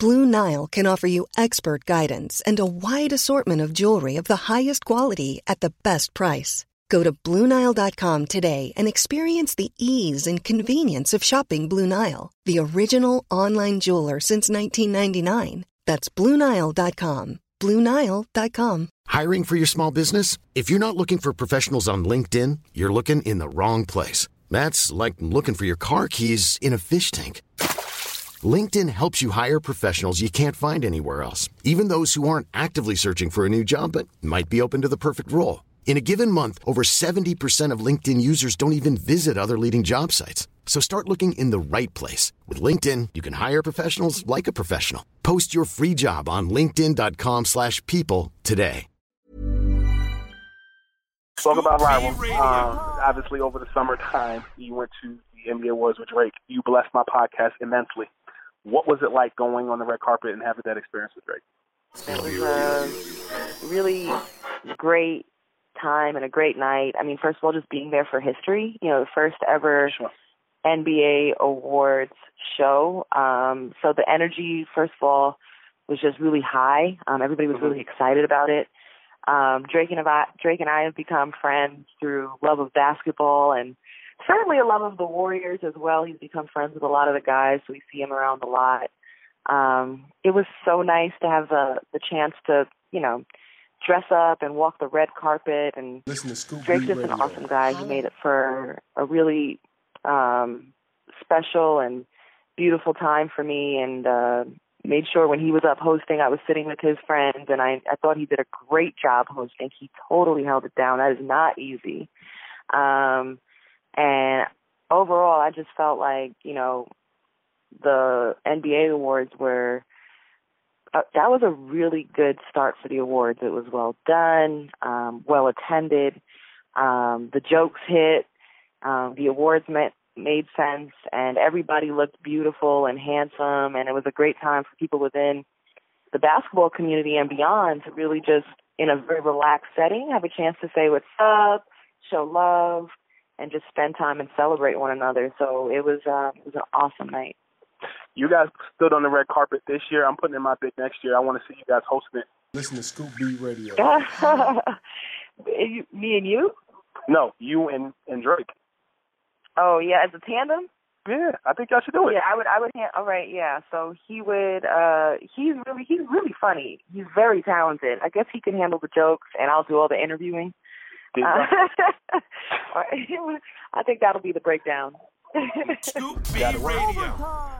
Blue Nile can offer you expert guidance and a wide assortment of jewelry of the highest quality at the best price. Go to BlueNile.com today and experience the ease and convenience of shopping Blue Nile, the original online jeweler since 1999. That's BlueNile.com. BlueNile.com. Hiring for your small business? If you're not looking for professionals on LinkedIn, you're looking in the wrong place. That's like looking for your car keys in a fish tank. LinkedIn helps you hire professionals you can't find anywhere else, even those who aren't actively searching for a new job but might be open to the perfect role. In a given month, over 70% of LinkedIn users don't even visit other leading job sites. So start looking in the right place. With LinkedIn, you can hire professionals like a professional. Post your free job on linkedin.com slash people today. Talk about rival. Um, obviously, over the summertime, you went to the NBA Awards with Drake. You blessed my podcast immensely. What was it like going on the red carpet and having that experience with Drake? It was a really great time and a great night. I mean, first of all, just being there for history. You know, the first ever Sure. NBA awards show. Um, so the energy, first of all, was just really high. Um, everybody was really excited about it. Um, Drake and I, Drake and I have become friends through love of basketball and certainly a love of the Warriors as well. He's become friends with a lot of the guys, so we see him around a lot. Um, it was so nice to have the the chance to, you know, dress up and walk the red carpet and Listen to Drake's just an awesome guy. He made it for a really um special and beautiful time for me and uh made sure when he was up hosting I was sitting with his friends and I I thought he did a great job hosting. He totally held it down. That is not easy. Um and overall I just felt like, you know, the NBA awards were uh, that was a really good start for the awards. It was well done, um, well attended. Um, the jokes hit. Um, the awards met, made sense, and everybody looked beautiful and handsome. And it was a great time for people within the basketball community and beyond to really just, in a very relaxed setting, have a chance to say what's up, show love, and just spend time and celebrate one another. So it was uh, it was an awesome night. You guys stood on the red carpet this year. I'm putting in my bid next year. I want to see you guys hosting it. Listen to Scoop B Radio. Me and you? No, you and and Drake. Oh yeah, as a tandem. Yeah, I think y'all should do it. Yeah, I would. I would. Ha- all right. Yeah. So he would. uh He's really. He's really funny. He's very talented. I guess he can handle the jokes, and I'll do all the interviewing. There you Uh, go. all right. I think that'll be the breakdown. Scoop B Radio.